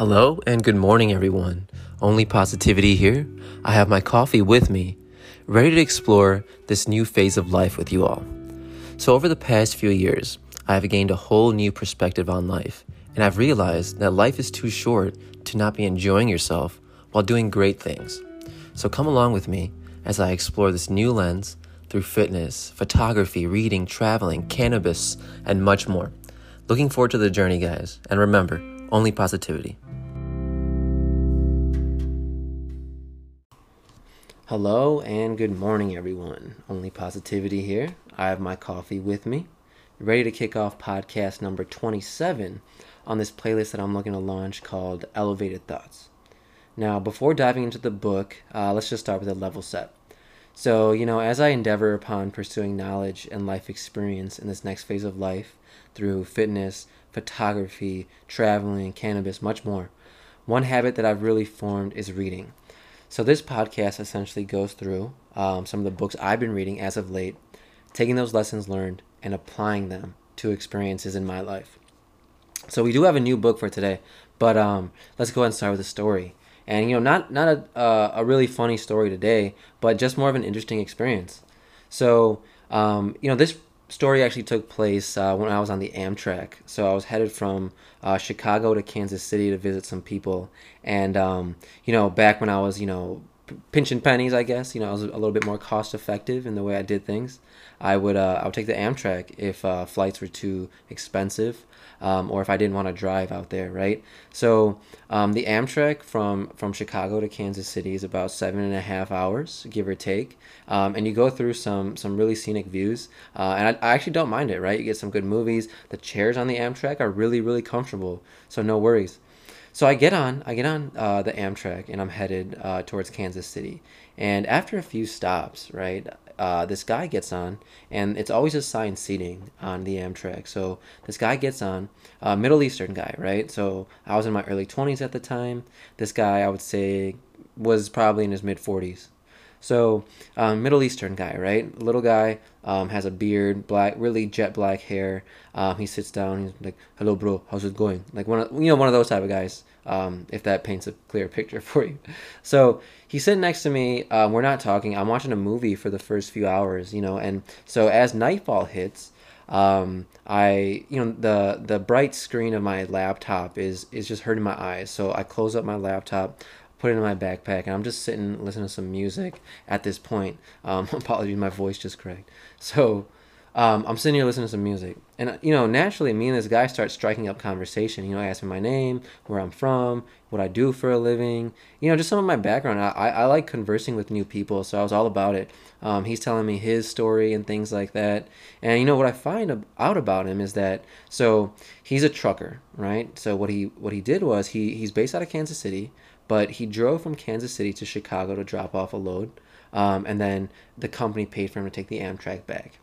Hello and good morning, everyone. Only positivity here. I have my coffee with me, ready to explore this new phase of life with you all. So, over the past few years, I have gained a whole new perspective on life, and I've realized that life is too short to not be enjoying yourself while doing great things. So, come along with me as I explore this new lens through fitness, photography, reading, traveling, cannabis, and much more. Looking forward to the journey, guys. And remember, only positivity. Hello and good morning, everyone. Only positivity here. I have my coffee with me, ready to kick off podcast number 27 on this playlist that I'm looking to launch called Elevated Thoughts. Now, before diving into the book, uh, let's just start with a level set. So, you know, as I endeavor upon pursuing knowledge and life experience in this next phase of life, through fitness, photography, traveling, cannabis, much more. One habit that I've really formed is reading. So, this podcast essentially goes through um, some of the books I've been reading as of late, taking those lessons learned and applying them to experiences in my life. So, we do have a new book for today, but um, let's go ahead and start with a story. And, you know, not, not a, uh, a really funny story today, but just more of an interesting experience. So, um, you know, this story actually took place uh, when I was on the Amtrak. So I was headed from uh, Chicago to Kansas City to visit some people, and um, you know, back when I was you know pinching pennies, I guess you know I was a little bit more cost effective in the way I did things. I would uh, I would take the Amtrak if uh, flights were too expensive, um, or if I didn't want to drive out there, right? So um, the Amtrak from from Chicago to Kansas City is about seven and a half hours, give or take, um, and you go through some some really scenic views, uh, and I, I actually don't mind it, right? You get some good movies. The chairs on the Amtrak are really really comfortable, so no worries. So I get on, I get on uh, the Amtrak, and I'm headed uh, towards Kansas City. And after a few stops, right, uh, this guy gets on, and it's always assigned seating on the Amtrak. So this guy gets on, uh, Middle Eastern guy, right? So I was in my early 20s at the time. This guy, I would say, was probably in his mid 40s. So, um, Middle Eastern guy, right? Little guy, um, has a beard, black, really jet black hair. Um, he sits down. He's like, "Hello, bro. How's it going?" Like one, of, you know, one of those type of guys. Um, if that paints a clear picture for you. So he's sitting next to me. Um, we're not talking. I'm watching a movie for the first few hours, you know. And so as nightfall hits, um, I, you know, the the bright screen of my laptop is is just hurting my eyes. So I close up my laptop put it in my backpack, and I'm just sitting listening to some music at this point. Um, apologies, my voice just cracked. So um, I'm sitting here listening to some music, and you know, naturally, me and this guy start striking up conversation. You know, I ask him my name, where I'm from, what I do for a living. You know, just some of my background. I, I, I like conversing with new people, so I was all about it. Um, he's telling me his story and things like that. And you know what I find out about him is that so he's a trucker, right? So what he what he did was he he's based out of Kansas City but he drove from Kansas City to Chicago to drop off a load, um, and then the company paid for him to take the Amtrak back.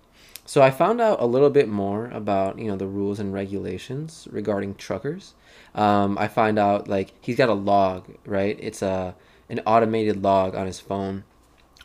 So I found out a little bit more about you know the rules and regulations regarding truckers. Um, I find out like he's got a log, right? It's a an automated log on his phone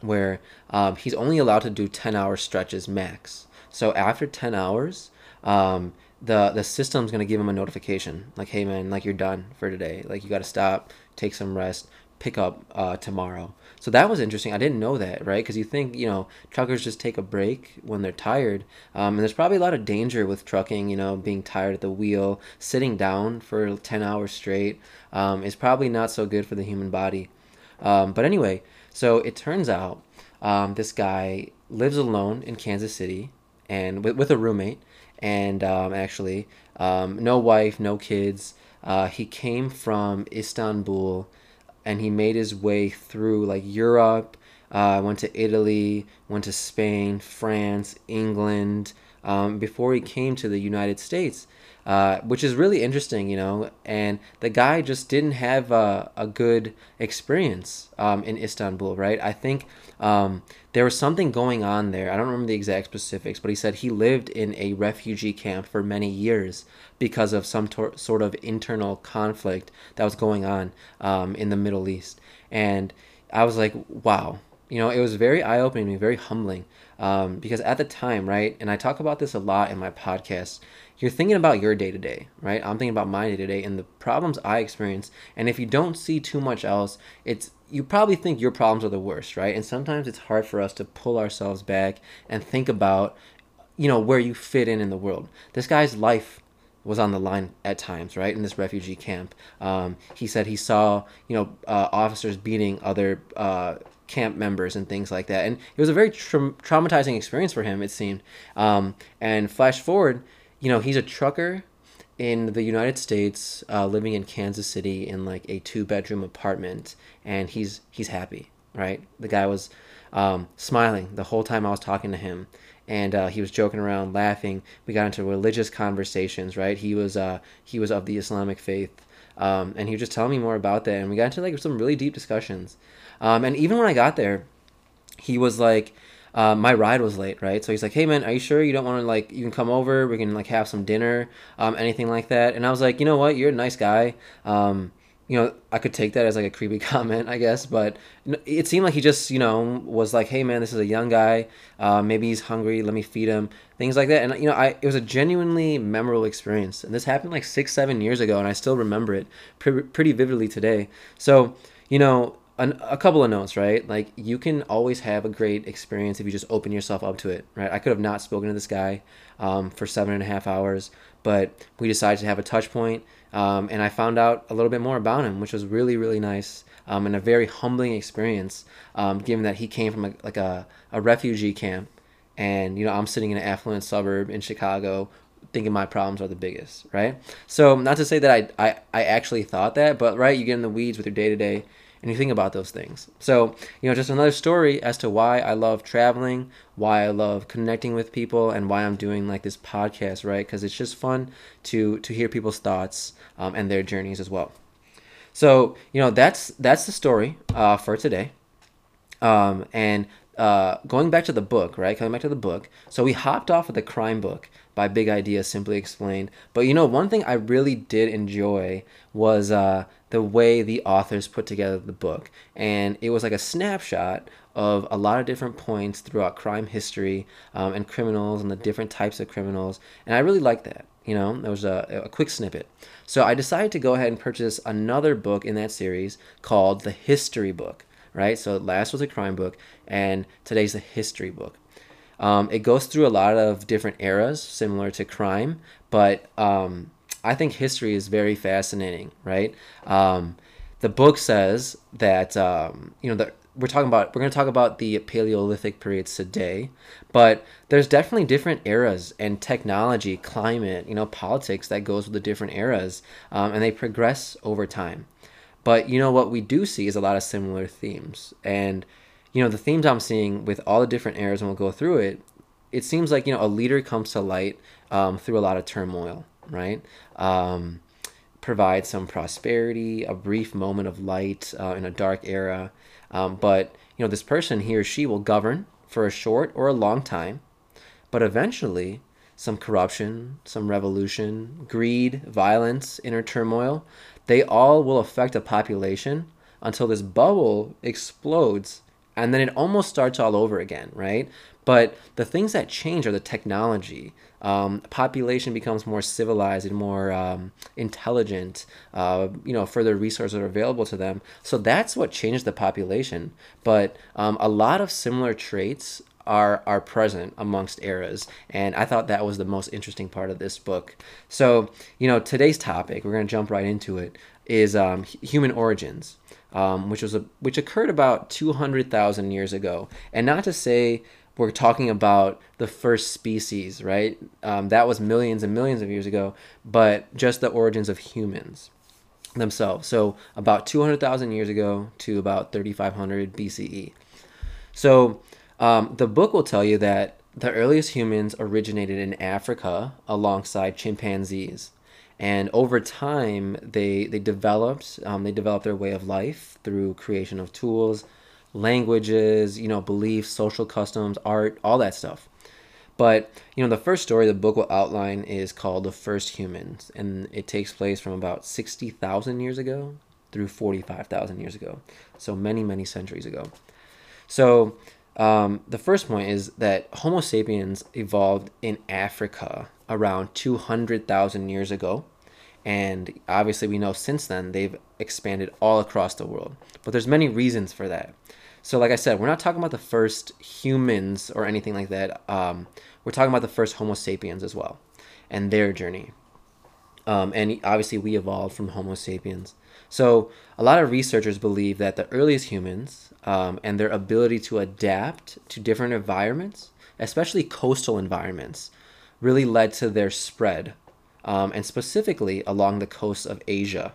where um, he's only allowed to do 10 hour stretches max. So after 10 hours, um, the the system's gonna give him a notification like, hey man, like you're done for today. Like you got to stop, take some rest, pick up uh, tomorrow. So that was interesting. I didn't know that, right? Because you think you know truckers just take a break when they're tired, um, and there's probably a lot of danger with trucking. You know, being tired at the wheel, sitting down for ten hours straight um, is probably not so good for the human body. Um, but anyway, so it turns out um, this guy lives alone in Kansas City and with, with a roommate and um, actually um, no wife, no kids. Uh, he came from Istanbul, and he made his way through like Europe. Uh, went to Italy, went to Spain, France, England, um, before he came to the United States uh, which is really interesting, you know. And the guy just didn't have a, a good experience um, in Istanbul, right? I think um, there was something going on there. I don't remember the exact specifics, but he said he lived in a refugee camp for many years because of some tor- sort of internal conflict that was going on um, in the Middle East. And I was like, wow, You know, it was very eye opening very humbling. Um, because at the time, right, and I talk about this a lot in my podcast, you're thinking about your day to day, right? I'm thinking about my day to day and the problems I experience. And if you don't see too much else, it's you probably think your problems are the worst, right? And sometimes it's hard for us to pull ourselves back and think about, you know, where you fit in in the world. This guy's life was on the line at times, right? In this refugee camp, um, he said he saw, you know, uh, officers beating other uh, camp members and things like that, and it was a very tra- traumatizing experience for him. It seemed. Um, and flash forward, you know, he's a trucker in the United States, uh, living in Kansas City in like a two bedroom apartment, and he's he's happy, right? The guy was um, smiling the whole time I was talking to him, and uh, he was joking around, laughing. We got into religious conversations, right? He was uh, he was of the Islamic faith, um, and he was just telling me more about that, and we got into like some really deep discussions. Um, and even when I got there, he was like, uh, my ride was late, right? So he's like, "Hey man, are you sure you don't want to like you can come over? We can like have some dinner, um, anything like that." And I was like, "You know what? You're a nice guy. Um, you know, I could take that as like a creepy comment, I guess, but it seemed like he just, you know, was like, "Hey, man, this is a young guy. Uh, maybe he's hungry. Let me feed him." Things like that, and you know, I it was a genuinely memorable experience, and this happened like six, seven years ago, and I still remember it pre- pretty vividly today. So, you know, an, a couple of notes, right? Like you can always have a great experience if you just open yourself up to it, right? I could have not spoken to this guy um, for seven and a half hours, but we decided to have a touch point, um, and I found out a little bit more about him, which was really, really nice um, and a very humbling experience, um, given that he came from a, like a, a refugee camp, and you know I'm sitting in an affluent suburb in Chicago thinking my problems are the biggest, right? So not to say that I, I, I actually thought that, but right, you get in the weeds with your day to day and you think about those things. So, you know, just another story as to why I love traveling, why I love connecting with people, and why I'm doing like this podcast, right? Because it's just fun to to hear people's thoughts um, and their journeys as well. So, you know, that's that's the story uh, for today. Um, and uh, going back to the book, right? Coming back to the book. So we hopped off of the crime book by Big Idea Simply Explained. But you know, one thing I really did enjoy was uh, the way the authors put together the book. And it was like a snapshot of a lot of different points throughout crime history um, and criminals and the different types of criminals. And I really liked that. You know, that was a, a quick snippet. So I decided to go ahead and purchase another book in that series called The History Book, right? So last was a crime book, and today's a history book. Um, it goes through a lot of different eras, similar to crime, but um, I think history is very fascinating, right? Um, the book says that um, you know that we're talking about we're going to talk about the Paleolithic periods today, but there's definitely different eras and technology, climate, you know, politics that goes with the different eras, um, and they progress over time. But you know what we do see is a lot of similar themes, and you know, the themes I'm seeing with all the different eras, and we'll go through it, it seems like, you know, a leader comes to light um, through a lot of turmoil, right? Um, provide some prosperity, a brief moment of light uh, in a dark era. Um, but, you know, this person, he or she will govern for a short or a long time, but eventually some corruption, some revolution, greed, violence, inner turmoil, they all will affect a population until this bubble explodes and then it almost starts all over again, right? But the things that change are the technology. Um, population becomes more civilized and more um, intelligent. Uh, you know, further resources are available to them. So that's what changed the population. But um, a lot of similar traits are are present amongst eras and i thought that was the most interesting part of this book so you know today's topic we're going to jump right into it is um, human origins um, which was a which occurred about 200,000 years ago. And not to say we're talking about the first species, right? Um, that was millions and millions of years ago, but just the origins of humans themselves. So about 200,000 years ago to about 3,500 BCE. So um, the book will tell you that the earliest humans originated in Africa alongside chimpanzees and over time they they developed um, they developed their way of life through creation of tools languages you know beliefs social customs art all that stuff. But you know the first story the book will outline is called the first humans and it takes place from about 60,000 years ago through 45,000 years ago. So many many centuries ago. So um, the first point is that Homo sapiens evolved in Africa around 200,000 years ago. And obviously, we know since then they've expanded all across the world. But there's many reasons for that. So, like I said, we're not talking about the first humans or anything like that. Um, we're talking about the first Homo sapiens as well and their journey. Um, and obviously, we evolved from Homo sapiens. So, a lot of researchers believe that the earliest humans um, and their ability to adapt to different environments, especially coastal environments, really led to their spread, um, and specifically along the coasts of Asia.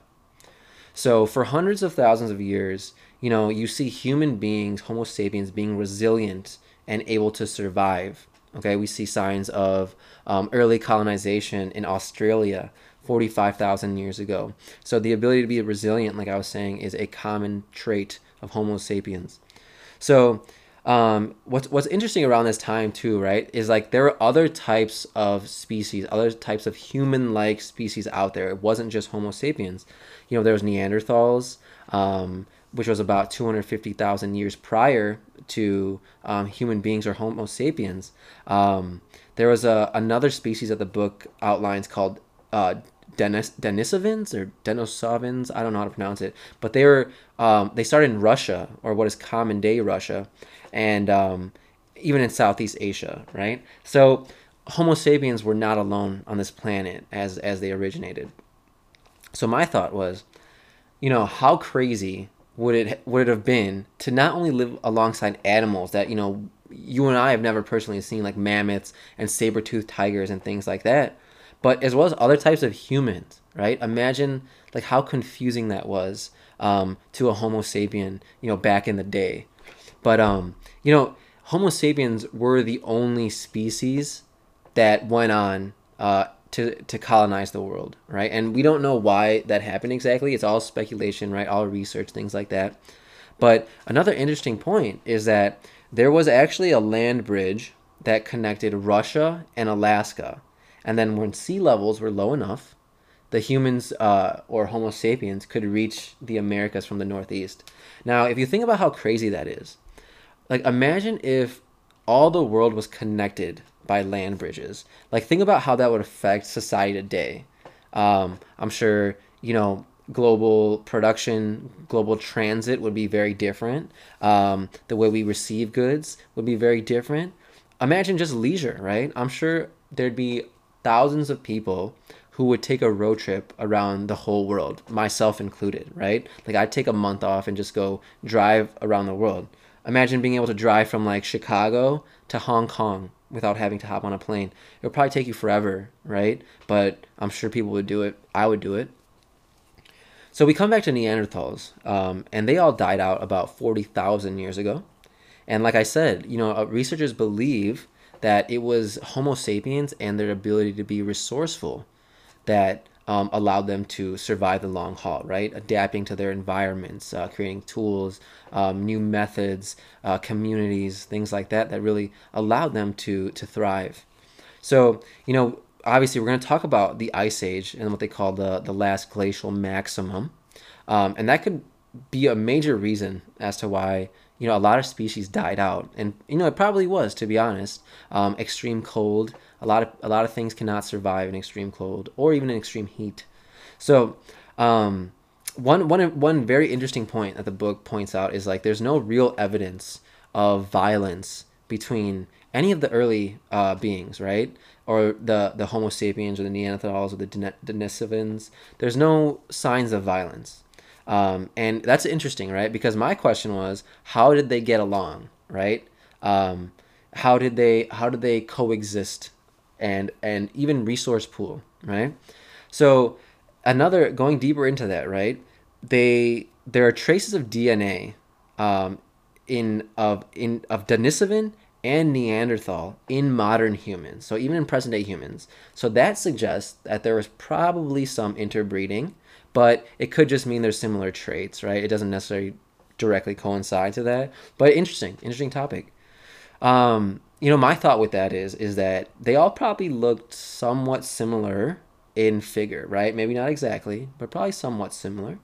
So, for hundreds of thousands of years, you know, you see human beings, Homo sapiens, being resilient and able to survive. Okay, we see signs of um, early colonization in Australia 45,000 years ago. So the ability to be resilient, like I was saying, is a common trait of Homo sapiens. So um, what's what's interesting around this time too, right, is like there were other types of species, other types of human-like species out there. It wasn't just Homo sapiens. You know, there was Neanderthals. Um, which was about 250,000 years prior to um, human beings or Homo sapiens. Um, there was a, another species that the book outlines called uh, Denis, Denisovans or Denisovans. I don't know how to pronounce it, but they were um, they started in Russia or what is common day Russia, and um, even in Southeast Asia, right? So Homo sapiens were not alone on this planet as as they originated. So my thought was, you know, how crazy would it would it have been to not only live alongside animals that you know you and I have never personally seen like mammoths and saber-toothed tigers and things like that, but as well as other types of humans, right? Imagine like how confusing that was um, to a Homo sapien, you know, back in the day. But um, you know, Homo sapiens were the only species that went on uh, to to colonize the world, right? And we don't know why that happened exactly. It's all speculation, right? All research, things like that. But another interesting point is that there was actually a land bridge that connected Russia and Alaska. And then when sea levels were low enough, the humans uh, or Homo sapiens could reach the Americas from the Northeast. Now, if you think about how crazy that is, like imagine if all the world was connected by land bridges. Like think about how that would affect society today. Um, I'm sure you know global production, global transit would be very different. Um, the way we receive goods would be very different. Imagine just leisure, right? I'm sure there'd be thousands of people who would take a road trip around the whole world, myself included, right? Like I'd take a month off and just go drive around the world. Imagine being able to drive from like Chicago to Hong Kong without having to hop on a plane. It would probably take you forever, right? But I'm sure people would do it. I would do it. So we come back to Neanderthals, um, and they all died out about 40,000 years ago. And like I said, you know, uh, researchers believe that it was Homo sapiens and their ability to be resourceful that um, allowed them to survive the long haul, right? Adapting to their environments, uh, creating tools, um, new methods, uh, communities, things like that, that really allowed them to to thrive. So, you know, obviously, we're going to talk about the Ice Age and what they call the the last glacial maximum, um, and that could be a major reason as to why you know a lot of species died out, and you know it probably was, to be honest. Um, extreme cold a lot of a lot of things cannot survive in extreme cold or even in extreme heat. So, um, one one one very interesting point that the book points out is like there's no real evidence of violence between any of the early uh, beings, right? Or the the Homo sapiens or the Neanderthals or the Denisovans. There's no signs of violence. Um, and that's interesting, right? Because my question was, how did they get along, right? Um, how did they how did they coexist and and even resource pool, right? So another going deeper into that, right? They there are traces of DNA um, in of in of Denisovan and Neanderthal in modern humans. So even in present day humans. So that suggests that there was probably some interbreeding, but it could just mean there's similar traits, right? It doesn't necessarily directly coincide to that. But interesting, interesting topic. Um, you know, my thought with that is is that they all probably looked somewhat similar in figure, right? Maybe not exactly, but probably somewhat similar.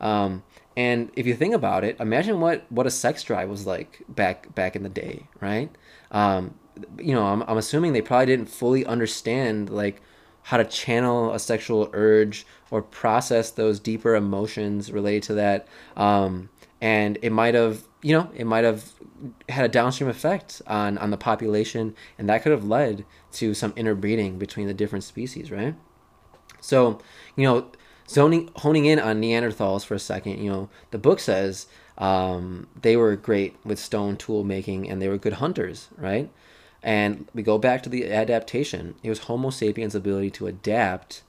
Um, And if you think about it, imagine what what a sex drive was like back back in the day, right? Um, you know, I'm, I'm assuming they probably didn't fully understand like how to channel a sexual urge or process those deeper emotions related to that. Um, and it might have, you know, it might have had a downstream effect on on the population, and that could have led to some interbreeding between the different species, right? So, you know, zoning honing in on Neanderthals for a second, you know, the book says um, they were great with stone tool making and they were good hunters, right? And we go back to the adaptation. It was Homo sapiens' ability to adapt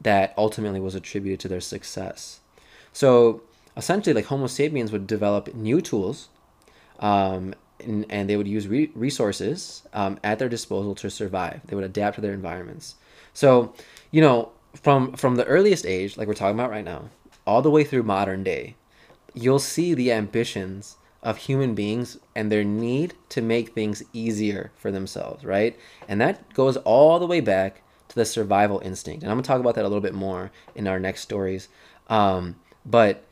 that ultimately was attributed to their success. So essentially, like Homo sapiens would develop new tools, um, and, and, they would use re- resources um, at their disposal to survive. They would adapt to their environments. So, you know, from from the earliest age, like we're talking about right now, all the way through modern day, you'll see the ambitions of human beings and their need to make things easier for themselves, right? And that goes all the way back to the survival instinct. And I'm gonna talk about that a little bit more in our next stories. Um, but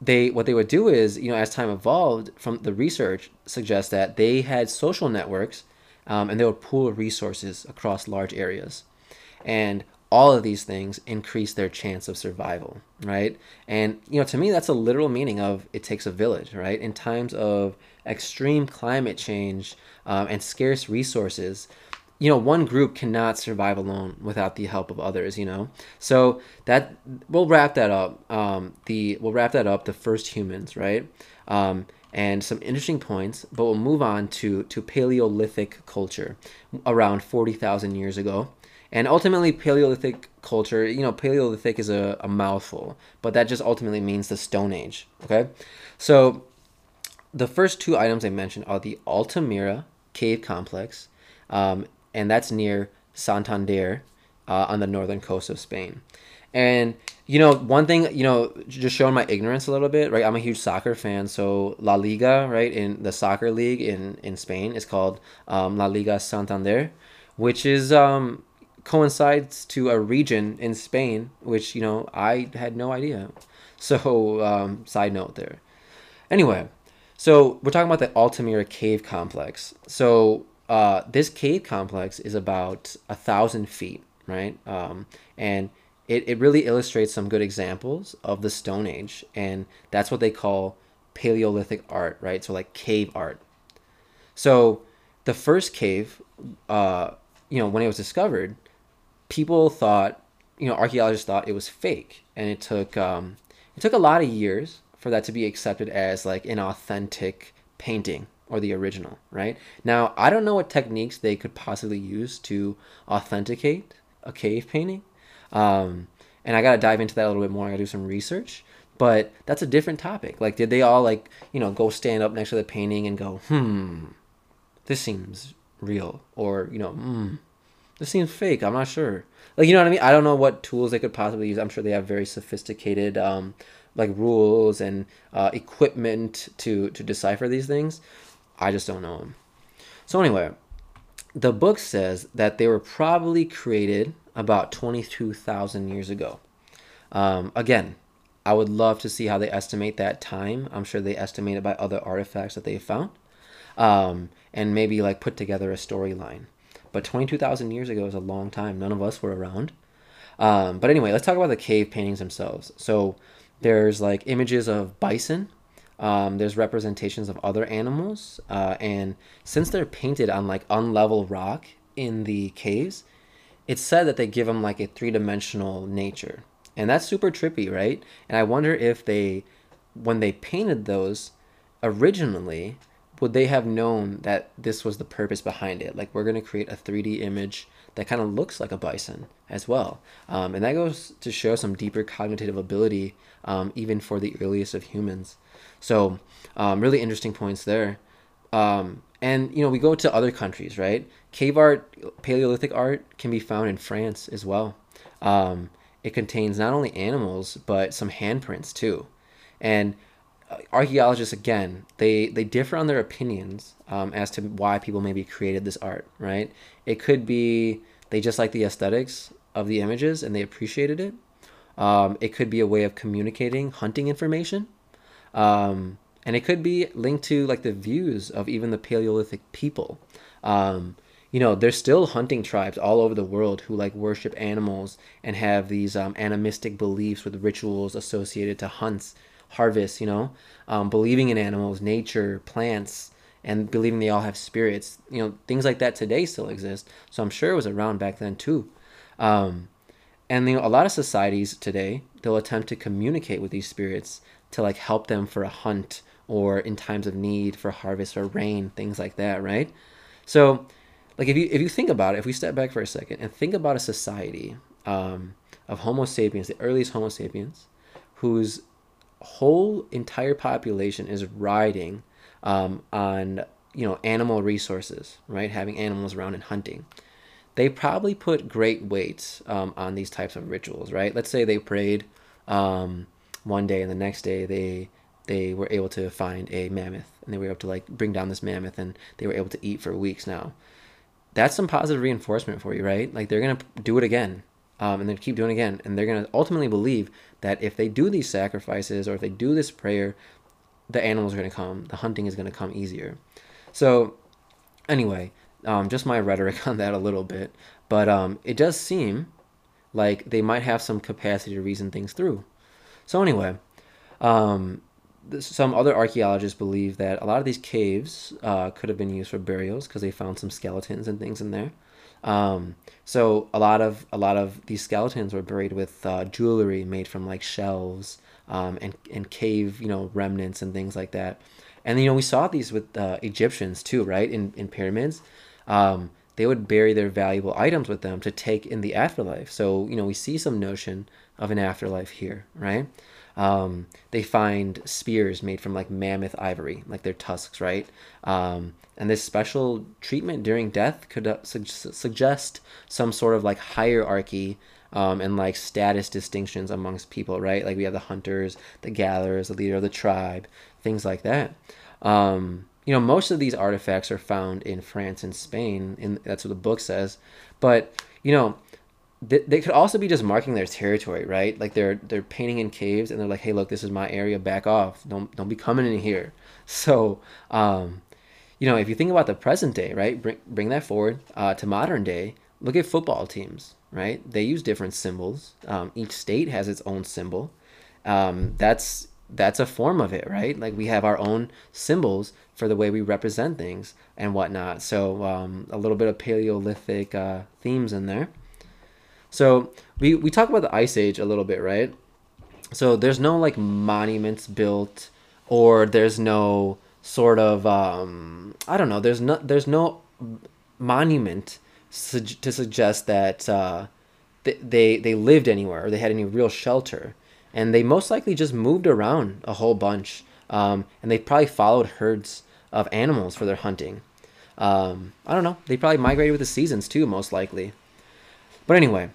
they what they would do is, you know, as time evolved, from the research suggests that they had social networks um, and they would pool resources across large areas. And all of these things increase their chance of survival, right? And you know, to me, that's a literal meaning of it takes a village, right? In times of extreme climate change um, and scarce resources, you know, one group cannot survive alone without the help of others. You know, so that we'll wrap that up. Um, the we'll wrap that up. The first humans, right? Um, and some interesting points, but we'll move on to to Paleolithic culture around forty thousand years ago. And ultimately, Paleolithic culture, you know, Paleolithic is a, a mouthful, but that just ultimately means the Stone Age. Okay? So the first two items I mentioned are the Altamira cave complex, um, and that's near Santander uh, on the northern coast of Spain. And you know, one thing, you know, just showing my ignorance a little bit, right? I'm a huge soccer fan, so La Liga, right, in the soccer league in in Spain, is called um, La Liga Santander, which is um, coincides to a region in Spain, which, you know, I had no idea. So, um, side note there. Anyway, so we're talking about the Altamira Cave Complex. So, uh, this cave complex is about a thousand feet, right? Um, and it, it really illustrates some good examples of the Stone Age, and that's what they call Paleolithic art, right? So, like cave art. So, the first cave, uh, you know, when it was discovered, people thought, you know, archaeologists thought it was fake, and it took um, it took a lot of years for that to be accepted as like an authentic painting or the original, right? Now, I don't know what techniques they could possibly use to authenticate a cave painting. Um, and I got to dive into that a little bit more. I got to do some research, but that's a different topic. Like, did they all like, you know, go stand up next to the painting and go, hmm, this seems real, or you know, hmm, this seems fake. I'm not sure. Like you know what I mean? I don't know what tools they could possibly use. I'm sure they have very sophisticated um, like rules and uh, equipment to to decipher these things. I just don't know them. So anyway, the book says that they were probably created about 22,000 years ago. Um, again, I would love to see how they estimate that time. I'm sure they estimate it by other artifacts that they found, um, and maybe like put together a storyline. But 22,000 years ago is a long time. None of us were around. Um, but anyway, let's talk about the cave paintings themselves. So there's like images of bison. Um, there's representations of other animals. Uh, and since they're painted on like unlevel rock in the caves, it's said that they give them like a three dimensional nature. And that's super trippy, right? And I wonder if they, when they painted those originally, would they have known that this was the purpose behind it? Like, we're going to create a 3D image that kind of looks like a bison as well. Um, and that goes to show some deeper cognitive ability, um, even for the earliest of humans. So, um, really interesting points there. Um, and, you know, we go to other countries, right? Cave art, Paleolithic art can be found in France as well. Um, it contains not only animals, but some handprints too. And archaeologists again they they differ on their opinions um, as to why people maybe created this art right? It could be they just like the aesthetics of the images and they appreciated it. Um, it could be a way of communicating hunting information. Um, and it could be linked to like the views of even the Paleolithic people. Um, you know, there's still hunting tribes all over the world who like worship animals and have these um, animistic beliefs with rituals associated to hunts, harvests. You know, um, believing in animals, nature, plants, and believing they all have spirits. You know, things like that today still exist. So I'm sure it was around back then too. Um, and you know, a lot of societies today they'll attempt to communicate with these spirits to like help them for a hunt or in times of need for harvest or rain, things like that, right? So like if you if you think about it, if we step back for a second and think about a society um, of Homo sapiens, the earliest Homo sapiens, whose whole entire population is riding um, on you know animal resources, right? Having animals around and hunting. They probably put great weight um, on these types of rituals, right? Let's say they prayed um, one day and the next day they they were able to find a mammoth and they were able to like bring down this mammoth and they were able to eat for weeks now that's some positive reinforcement for you, right? Like they're gonna do it again, um, and then keep doing it again, and they're gonna ultimately believe that if they do these sacrifices or if they do this prayer, the animals are gonna come, the hunting is gonna come easier. So, anyway, um, just my rhetoric on that a little bit, but um, it does seem like they might have some capacity to reason things through. So anyway, um, some other archaeologists believe that a lot of these caves uh, could have been used for burials because they found some skeletons and things in there. Um, so a lot of a lot of these skeletons were buried with uh, jewelry made from like shells um, and and cave you know remnants and things like that. And you know we saw these with uh, Egyptians too, right? In in pyramids, um, they would bury their valuable items with them to take in the afterlife. So you know we see some notion of an afterlife here, right? Um, they find spears made from like mammoth ivory, like their tusks, right? Um, and this special treatment during death could uh, su- suggest some sort of like hierarchy um, and like status distinctions amongst people, right? Like we have the hunters, the gatherers, the leader of the tribe, things like that. Um, you know, most of these artifacts are found in France and Spain, and that's what the book says. But you know, they, they could also be just marking their territory, right? Like they're they're painting in caves and they're like, hey, look, this is my area. Back off. Don't don't be coming in here. So, um, you know, if you think about the present day, right? Bring bring that forward uh, to modern day. Look at football teams, right? They use different symbols. Um, each state has its own symbol. Um, that's that's a form of it, right? Like we have our own symbols for the way we represent things and whatnot. So um, a little bit of Paleolithic uh, themes in there. So we we talk about the Ice Age a little bit, right? So there's no like monuments built, or there's no sort of um, I don't know. There's no there's no monument to suggest that uh, they they lived anywhere or they had any real shelter, and they most likely just moved around a whole bunch, um, and they probably followed herds of animals for their hunting. Um, I don't know. They probably migrated with the seasons too, most likely. But anyway,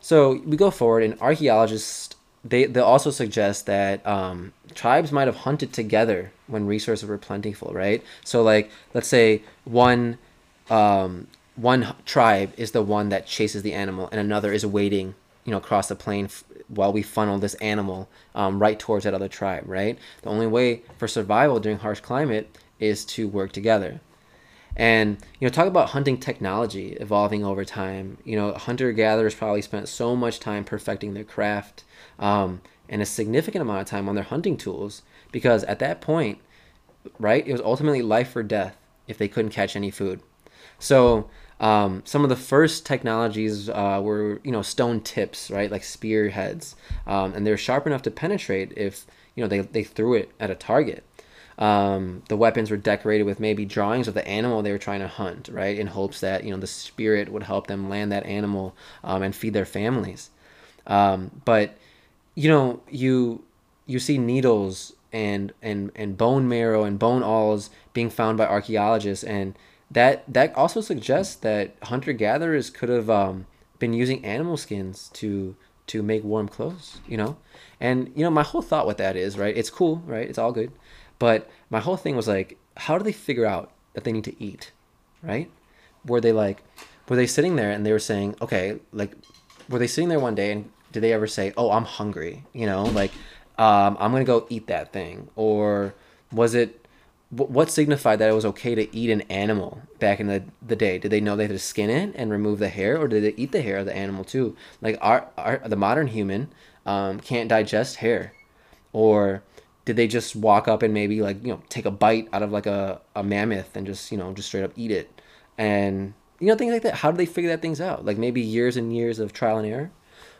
so we go forward, and archaeologists they they also suggest that um, tribes might have hunted together when resources were plentiful, right? So like let's say one um, one tribe is the one that chases the animal, and another is waiting, you know, across the plain f- while we funnel this animal um, right towards that other tribe, right? The only way for survival during harsh climate is to work together. And you know, talk about hunting technology evolving over time. You know, hunter gatherers probably spent so much time perfecting their craft um, and a significant amount of time on their hunting tools because at that point, right, it was ultimately life or death if they couldn't catch any food. So um, some of the first technologies uh, were you know stone tips, right, like spearheads, um, and they're sharp enough to penetrate if you know they, they threw it at a target. Um, the weapons were decorated with maybe drawings of the animal they were trying to hunt, right, in hopes that you know the spirit would help them land that animal um, and feed their families. Um, but you know, you you see needles and and and bone marrow and bone awls being found by archaeologists, and that that also suggests that hunter gatherers could have um, been using animal skins to to make warm clothes. You know, and you know my whole thought with that is right. It's cool, right? It's all good but my whole thing was like, how do they figure out that they need to eat, right? Were they like, were they sitting there and they were saying, okay, like, were they sitting there one day and did they ever say, oh, I'm hungry? You know, like, um, I'm gonna go eat that thing, or was it what signified that it was okay to eat an animal back in the, the day? Did they know they had to skin it and remove the hair, or did they eat the hair of the animal too? Like our, our the modern human um, can't digest hair, or did they just walk up and maybe like you know take a bite out of like a, a mammoth and just you know just straight up eat it, and you know things like that. How do they figure that things out? Like maybe years and years of trial and error.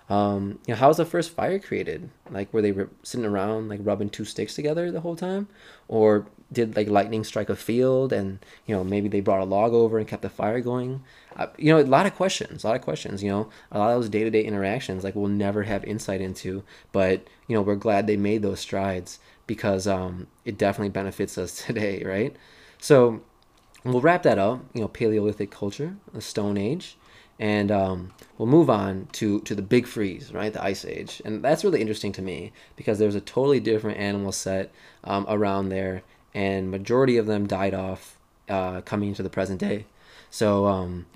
Um, you know, how was the first fire created? Like, were they sitting around like rubbing two sticks together the whole time, or did like lightning strike a field and you know maybe they brought a log over and kept the fire going? Uh, you know, a lot of questions, a lot of questions. You know, a lot of those day to day interactions like we'll never have insight into, but you know we're glad they made those strides because um, it definitely benefits us today, right? So we'll wrap that up. You know, Paleolithic culture, the Stone Age and um, we'll move on to to the big freeze right the ice age and that's really interesting to me because there's a totally different animal set um, around there and majority of them died off uh, coming into the present day so um,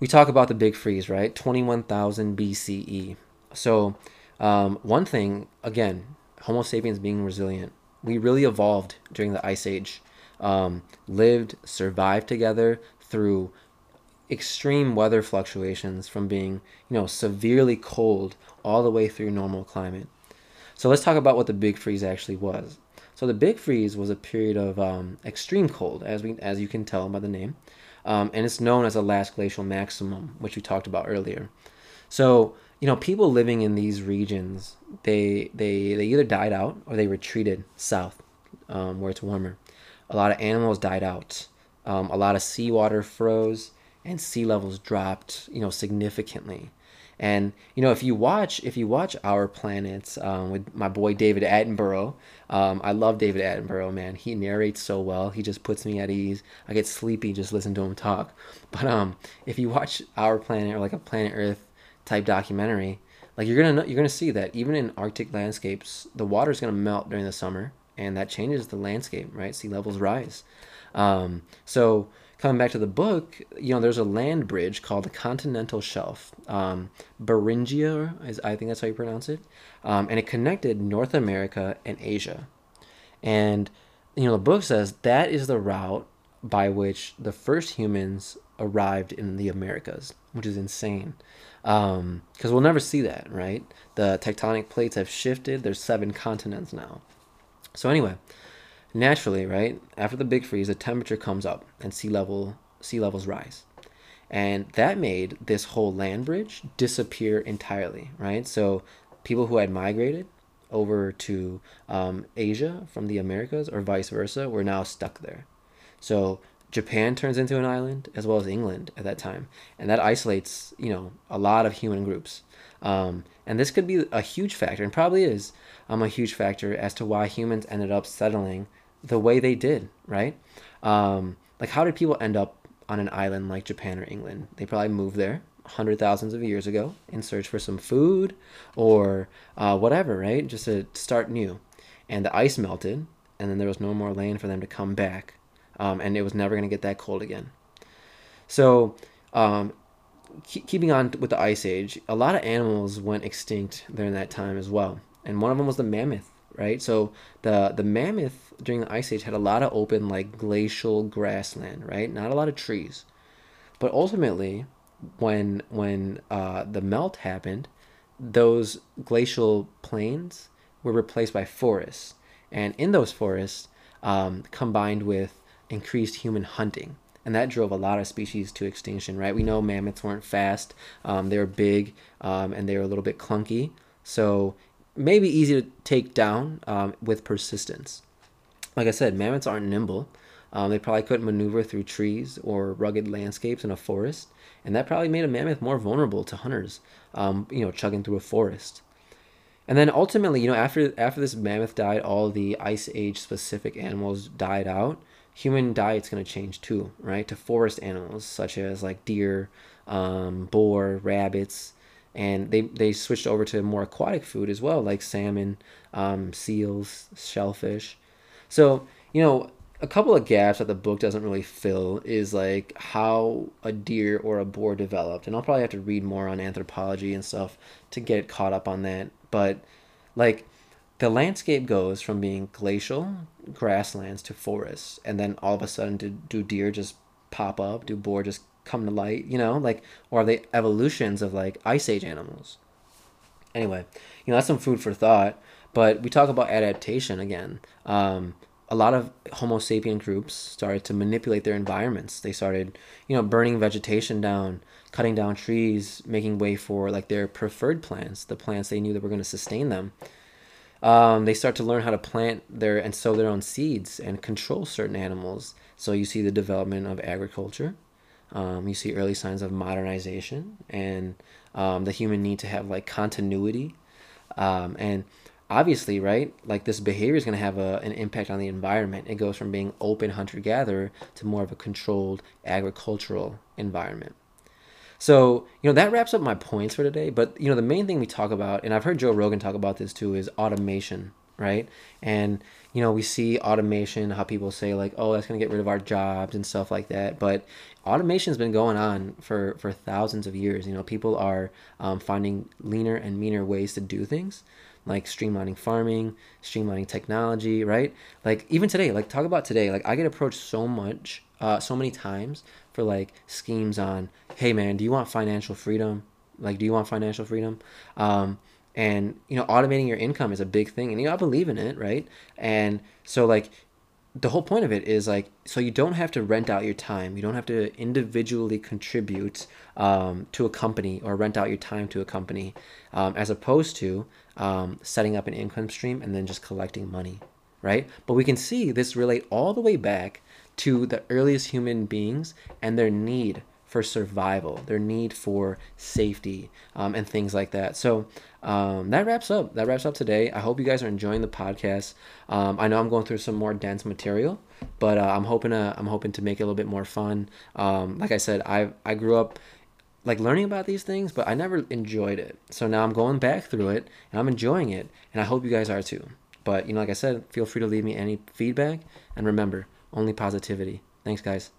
we talk about the big freeze right 21000 bce so um, one thing again homo sapiens being resilient we really evolved during the ice age um, lived survived together through extreme weather fluctuations from being, you know, severely cold all the way through normal climate. So let's talk about what the Big Freeze actually was. So the Big Freeze was a period of um, extreme cold, as we as you can tell by the name, um, and it's known as the last glacial maximum, which we talked about earlier. So you know, people living in these regions, they they they either died out or they retreated south, um, where it's warmer. A lot of animals died out. Um, a lot of seawater froze and sea levels dropped, you know, significantly. And you know, if you watch if you watch Our Planets um, with my boy David Attenborough, um, I love David Attenborough, man. He narrates so well. He just puts me at ease. I get sleepy just listening to him talk. But um, if you watch Our Planet or like a Planet Earth type documentary, like you're gonna you're gonna see that even in Arctic landscapes, the water is gonna melt during the summer, and that changes the landscape. Right, sea levels rise. Um, so coming back to the book, you know, there's a land bridge called the Continental Shelf. Um, Beringia, is, I think that's how you pronounce it. Um, and it connected North America and Asia. And, you know, the book says that is the route by which the first humans arrived in the Americas, which is insane. Because um, we'll never see that, right? The tectonic plates have shifted. There's seven continents now. So, anyway, naturally, right after the big freeze, the temperature comes up and sea level sea levels rise, and that made this whole land bridge disappear entirely, right? So people who had migrated over to um, Asia from the Americas or vice versa were now stuck there. So Japan turns into an island as well as England at that time, and that isolates you know a lot of human groups. Um, and this could be a huge factor, and probably is um, a huge factor as to why humans ended up settling the way they did, right? Um, like, how did people end up on an island like Japan or England? They probably moved there hundred thousands of years ago in search for some food or uh, whatever, right? Just to start new. And the ice melted, and then there was no more land for them to come back, um, and it was never going to get that cold again. So, um, keeping on with the ice age, a lot of animals went extinct during that time as well, and one of them was the mammoth right? So the the mammoth during the ice age had a lot of open like glacial grassland, right? Not a lot of trees. But ultimately, when when uh, the melt happened, those glacial plains were replaced by forests, and in those forests, um, combined with increased human hunting, and that drove a lot of species to extinction. Right? We know mammoths weren't fast; um, they were big, um, and they were a little bit clunky. So maybe easy to take down um, with persistence. Like I said, mammoths aren't nimble. Um, they probably couldn't maneuver through trees or rugged landscapes in a forest, and that probably made a mammoth more vulnerable to hunters. Um, you know, chugging through a forest. And then ultimately, you know, after after this mammoth died, all the ice age specific animals died out. Human diet's going to change too, right? To forest animals such as like deer, um, boar, rabbits, and they they switched over to more aquatic food as well, like salmon, um, seals, shellfish. So you know, a couple of gaps that the book doesn't really fill is like how a deer or a boar developed, and I'll probably have to read more on anthropology and stuff to get caught up on that. But like the landscape goes from being glacial grasslands to forests, and then all of a sudden, do, do deer just pop up? Do boar just come to light? You know, like, or are they evolutions of like ice age animals? Anyway, you know, that's some food for thought. But we talk about adaptation again. Um, a lot of Homo sapien groups started to manipulate their environments. They started, you know, burning vegetation down, cutting down trees, making way for like their preferred plants, the plants they knew that were going to sustain them. Um, they start to learn how to plant their and sow their own seeds and control certain animals. So you see the development of agriculture. Um, you see early signs of modernization and um, the human need to have like continuity um, and obviously, right, like this behavior is going to have a, an impact on the environment. It goes from being open hunter gatherer to more of a controlled agricultural environment. So, you know, that wraps up my points for today. But, you know, the main thing we talk about, and I've heard Joe Rogan talk about this too, is automation, right? And, you know, we see automation, how people say, like, oh, that's going to get rid of our jobs and stuff like that. But automation's been going on for, for thousands of years. You know, people are um, finding leaner and meaner ways to do things like streamlining farming, streamlining technology, right? Like even today, like talk about today, like I get approached so much, uh, so many times for like schemes on, hey man, do you want financial freedom? Like, do you want financial freedom? Um, and you know, automating your income is a big thing, and you know, I believe in it, right? And so like the whole point of it is like so you don't have to rent out your time you don't have to individually contribute um, to a company or rent out your time to a company um, as opposed to um, setting up an income stream and then just collecting money, right? But we can see this relate all the way back to the earliest human beings and their need for survival, their need for safety, um, and things like that. So um, that wraps up. That wraps up today. I hope you guys are enjoying the podcast. Um, I know I'm going through some more dense material, but uh, I'm hoping to I'm hoping to make it a little bit more fun. Um, like I said, I I grew up like learning about these things, but I never enjoyed it. So now I'm going back through it and I'm enjoying it, and I hope you guys are too. But you know, like I said, feel free to leave me any feedback, and remember, only positivity. Thanks, guys.